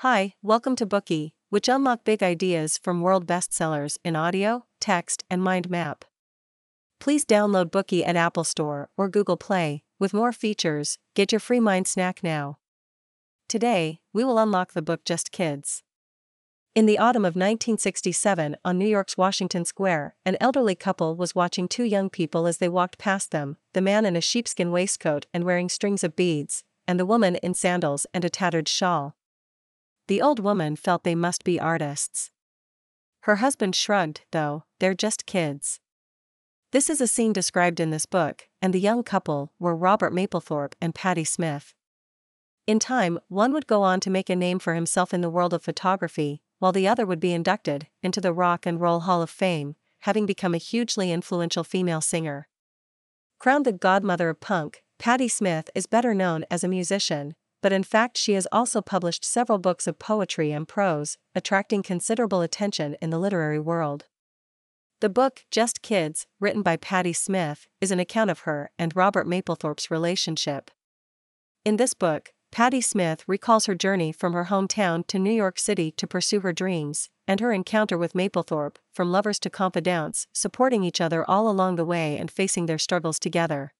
Hi, welcome to Bookey, which unlock big ideas from world bestsellers in audio, text, and mind map. Please download Bookey at Apple Store or Google Play. With more features, get your free mind snack now. Today, we will unlock the book Just Kids. In the autumn of 1967, on New York's Washington Square, an elderly couple was watching two young people as they walked past them the man in a sheepskin waistcoat and wearing strings of beads, and the woman in sandals and a tattered shawl. The old woman felt they must be artists. Her husband shrugged, though, they're just kids. This is a scene described in this book, and the young couple were Robert Mapplethorpe and Patti Smith. In time, one would go on to make a name for himself in the world of photography, while the other would be inducted into the Rock and Roll Hall of Fame, having become a hugely influential female singer. Crowned the godmother of punk, Patti Smith is better known as a musician, but in fact she has also published several books of poetry and prose, attracting considerable attention in the literary world. The book, Just Kids, written by Patti Smith, is an account of her and Robert Mapplethorpe's relationship. In this book, Patti Smith recalls her journey from her hometown to New York City to pursue her dreams, and her encounter with Mapplethorpe, from lovers to confidants, supporting each other all along the way and facing their struggles together.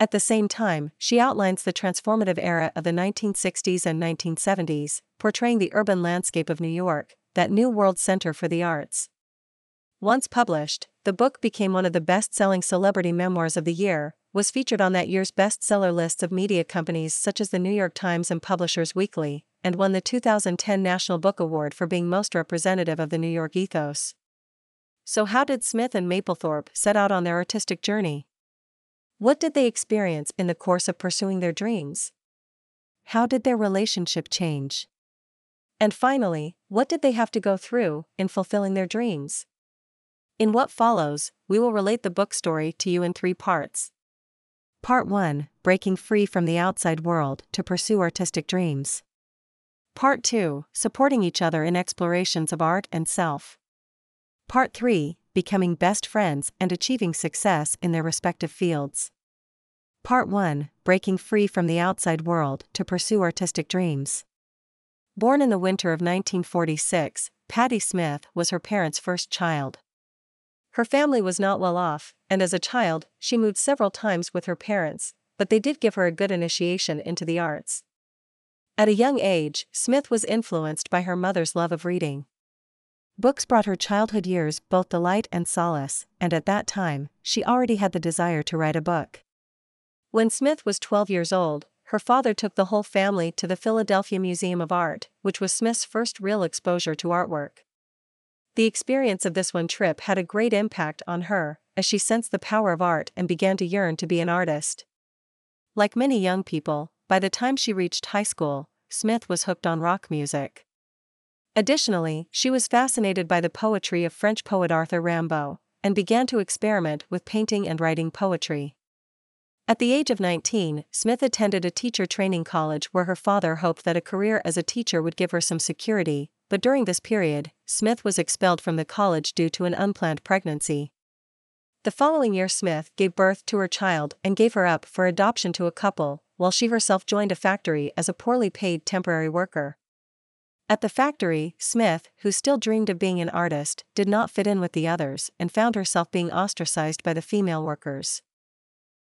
At the same time, she outlines the transformative era of the 1960s and 1970s, portraying the urban landscape of New York, that new world center for the arts. Once published, the book became one of the best selling celebrity memoirs of the year, was featured on that year's bestseller lists of media companies such as the New York Times and Publishers Weekly, and won the 2010 National Book Award for being most representative of the New York ethos. So, how did Smith and Mapplethorpe set out on their artistic journey? What did they experience in the course of pursuing their dreams? How did their relationship change? And finally, what did they have to go through in fulfilling their dreams? In what follows, we will relate the book story to you in three parts. Part 1 Breaking free from the outside world to pursue artistic dreams. Part 2 Supporting each other in explorations of art and self. Part 3 becoming best friends and achieving success in their respective fields. Part 1 Breaking free from the outside world to pursue artistic dreams. Born in the winter of 1946, Patti Smith was her parents' first child. Her family was not well off, and as a child, she moved several times with her parents, but they did give her a good initiation into the arts. At a young age, Smith was influenced by her mother's love of reading. Books brought her childhood years both delight and solace, and at that time, she already had the desire to write a book. When Smith was 12 years old, her father took the whole family to the Philadelphia Museum of Art, which was Smith's first real exposure to artwork. The experience of this one trip had a great impact on her, as she sensed the power of art and began to yearn to be an artist. Like many young people, by the time she reached high school, Smith was hooked on rock music. Additionally, she was fascinated by the poetry of French poet Arthur Rimbaud, and began to experiment with painting and writing poetry. At the age of 19, Smith attended a teacher training college where her father hoped that a career as a teacher would give her some security, but during this period, Smith was expelled from the college due to an unplanned pregnancy. The following year, Smith gave birth to her child and gave her up for adoption to a couple, while she herself joined a factory as a poorly paid temporary worker. At the factory, Smith, who still dreamed of being an artist, did not fit in with the others and found herself being ostracized by the female workers.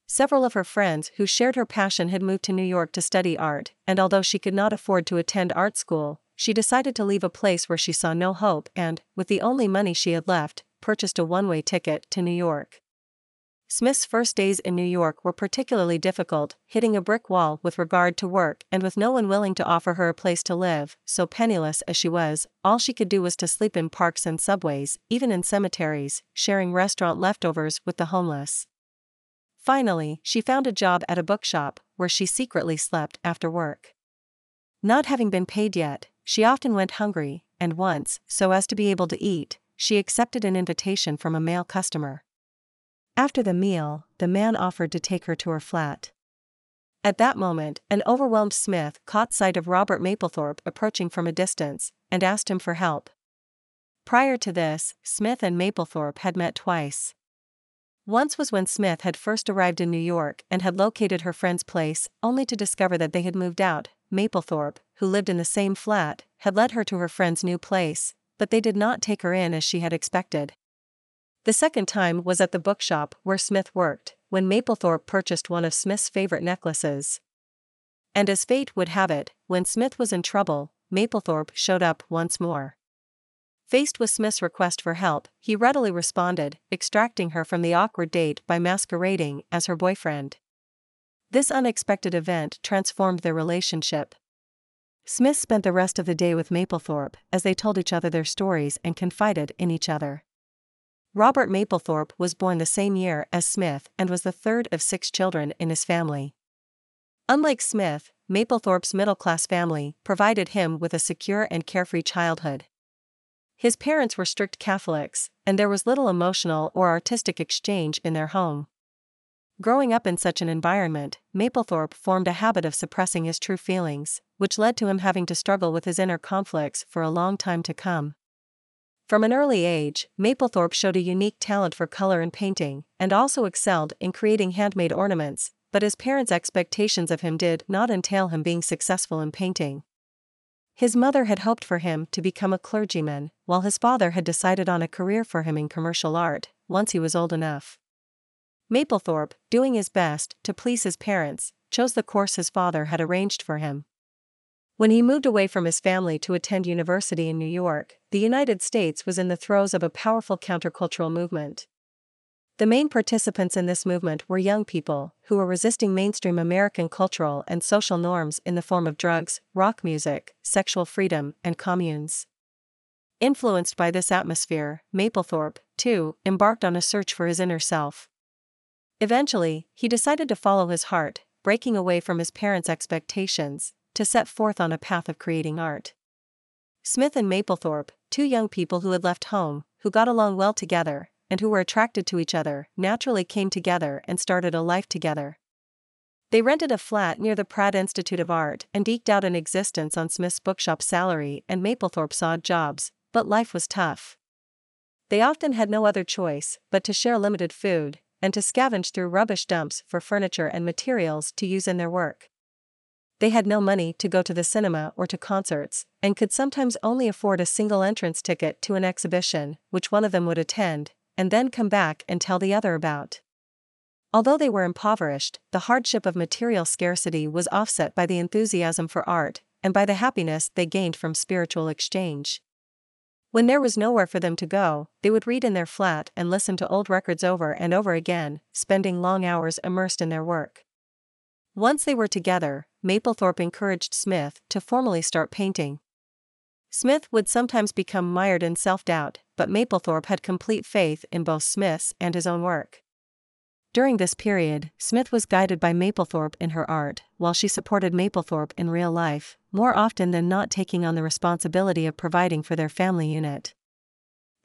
Several of her friends who shared her passion had moved to New York to study art, and although she could not afford to attend art school, she decided to leave a place where she saw no hope and, with the only money she had left, purchased a one way ticket to New York. Smith's first days in New York were particularly difficult, hitting a brick wall with regard to work and with no one willing to offer her a place to live, so penniless as she was, all she could do was to sleep in parks and subways, even in cemeteries, sharing restaurant leftovers with the homeless. Finally, she found a job at a bookshop, where she secretly slept after work. Not having been paid yet, she often went hungry, and once, so as to be able to eat, she accepted an invitation from a male customer. After the meal, the man offered to take her to her flat. At that moment, an overwhelmed Smith caught sight of Robert Mapplethorpe approaching from a distance and asked him for help. Prior to this, Smith and Mapplethorpe had met twice. Once was when Smith had first arrived in New York and had located her friend's place, only to discover that they had moved out, Mapplethorpe, who lived in the same flat, had led her to her friend's new place, but they did not take her in as she had expected. The second time was at the bookshop where Smith worked, when Mapplethorpe purchased one of Smith's favorite necklaces. And as fate would have it, when Smith was in trouble, Mapplethorpe showed up once more. Faced with Smith's request for help, he readily responded, extracting her from the awkward date by masquerading as her boyfriend. This unexpected event transformed their relationship. Smith spent the rest of the day with Mapplethorpe as they told each other their stories and confided in each other. Robert Mapplethorpe was born the same year as Smith and was the third of six children in his family. Unlike Smith, Mapplethorpe's middle class family provided him with a secure and carefree childhood. His parents were strict Catholics, and there was little emotional or artistic exchange in their home. Growing up in such an environment, Mapplethorpe formed a habit of suppressing his true feelings, which led to him having to struggle with his inner conflicts for a long time to come. From an early age, Mapplethorpe showed a unique talent for color and painting, and also excelled in creating handmade ornaments, but his parents' expectations of him did not entail him being successful in painting. His mother had hoped for him to become a clergyman, while his father had decided on a career for him in commercial art, once he was old enough. Mapplethorpe, doing his best to please his parents, chose the course his father had arranged for him. When he moved away from his family to attend university in New York, the United States was in the throes of a powerful countercultural movement. The main participants in this movement were young people who were resisting mainstream American cultural and social norms in the form of drugs, rock music, sexual freedom, and communes. Influenced by this atmosphere, Mapplethorpe, too, embarked on a search for his inner self. Eventually, he decided to follow his heart, breaking away from his parents' expectations, to set forth on a path of creating art. Smith and Mapplethorpe, two young people who had left home, who got along well together, and who were attracted to each other, naturally came together and started a life together. They rented a flat near the Pratt Institute of Art and eked out an existence on Smith's bookshop salary and Mapplethorpe's odd jobs, but life was tough. They often had no other choice but to share limited food and to scavenge through rubbish dumps for furniture and materials to use in their work. They had no money to go to the cinema or to concerts, and could sometimes only afford a single entrance ticket to an exhibition, which one of them would attend, and then come back and tell the other about. Although they were impoverished, the hardship of material scarcity was offset by the enthusiasm for art and by the happiness they gained from spiritual exchange. When there was nowhere for them to go, they would read in their flat and listen to old records over and over again, spending long hours immersed in their work. Once they were together, Mapplethorpe encouraged Smith to formally start painting. Smith would sometimes become mired in self doubt, but Mapplethorpe had complete faith in both Smith's and his own work. During this period, Smith was guided by Mapplethorpe in her art, while she supported Mapplethorpe in real life, more often than not taking on the responsibility of providing for their family unit.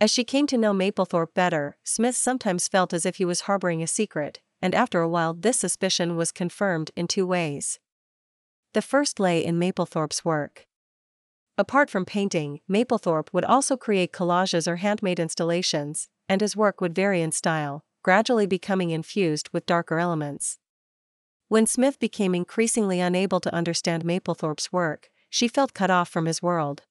As she came to know Mapplethorpe better, Smith sometimes felt as if he was harboring a secret, and after a while, this suspicion was confirmed in two ways. The first lay in Mapplethorpe's work. Apart from painting, Mapplethorpe would also create collages or handmade installations, and his work would vary in style, gradually becoming infused with darker elements. When Smith became increasingly unable to understand Mapplethorpe's work, she felt cut off from his world.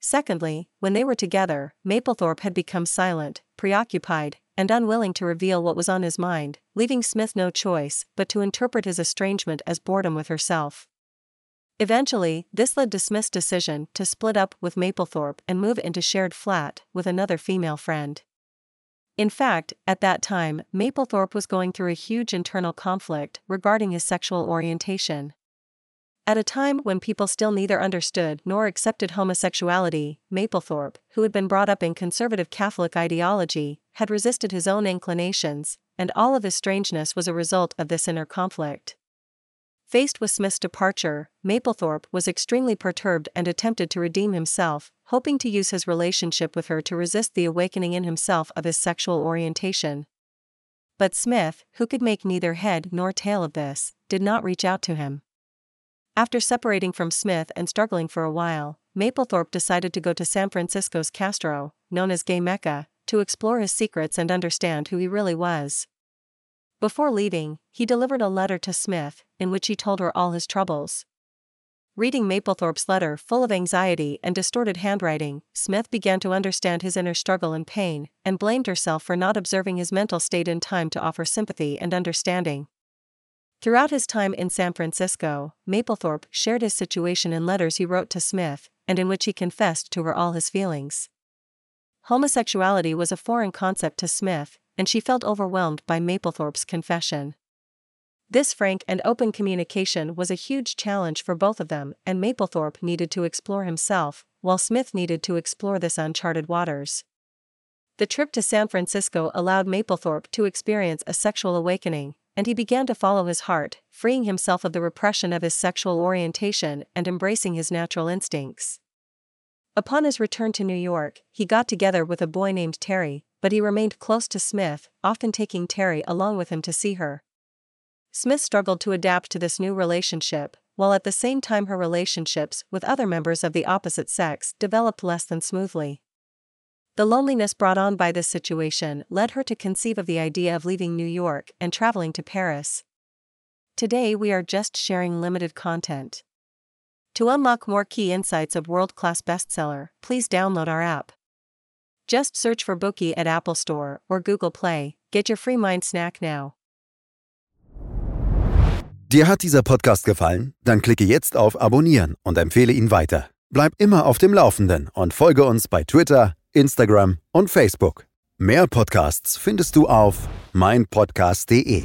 Secondly, when they were together, Mapplethorpe had become silent, preoccupied, and unwilling to reveal what was on his mind, leaving Smith no choice but to interpret his estrangement as boredom with herself. Eventually, this led to Smith's decision to split up with Mapplethorpe and move into shared flat with another female friend. In fact, at that time, Mapplethorpe was going through a huge internal conflict regarding his sexual orientation. At a time when people still neither understood nor accepted homosexuality, Mapplethorpe, who had been brought up in conservative Catholic ideology, had resisted his own inclinations, and all of his strangeness was a result of this inner conflict. Faced with Smith's departure, Mapplethorpe was extremely perturbed and attempted to redeem himself, hoping to use his relationship with her to resist the awakening in himself of his sexual orientation. But Smith, who could make neither head nor tail of this, did not reach out to him. After separating from Smith and struggling for a while, Mapplethorpe decided to go to San Francisco's Castro, known as Gay Mecca, to explore his secrets and understand who he really was. Before leaving, he delivered a letter to Smith, in which he told her all his troubles. Reading Mapplethorpe's letter full of anxiety and distorted handwriting, Smith began to understand his inner struggle and pain, and blamed herself for not observing his mental state in time to offer sympathy and understanding. Throughout his time in San Francisco, Mapplethorpe shared his situation in letters he wrote to Smith, and in which he confessed to her all his feelings. Homosexuality was a foreign concept to Smith, and she felt overwhelmed by Mapplethorpe's confession. This frank and open communication was a huge challenge for both of them, and Mapplethorpe needed to explore himself, while Smith needed to explore this uncharted waters. The trip to San Francisco allowed Mapplethorpe to experience a sexual awakening, and he began to follow his heart, freeing himself of the repression of his sexual orientation and embracing his natural instincts. Upon his return to New York, he got together with a boy named Terry, but he remained close to Smith, often taking Terry along with him to see her. Smith struggled to adapt to this new relationship, while at the same time her relationships with other members of the opposite sex developed less than smoothly. The loneliness brought on by this situation led her to conceive of the idea of leaving New York and traveling to Paris. Today we are just sharing limited content. To unlock more key insights of world class bestseller, please download our app. Just search for Bookey at Apple Store or Google Play. Get your free mind snack now. Dir hat dieser Podcast gefallen? Dann klicke jetzt auf Abonnieren und empfehle ihn weiter. Bleib immer auf dem Laufenden und folge uns bei Twitter, Instagram und Facebook. Mehr Podcasts findest du auf meinpodcast.de.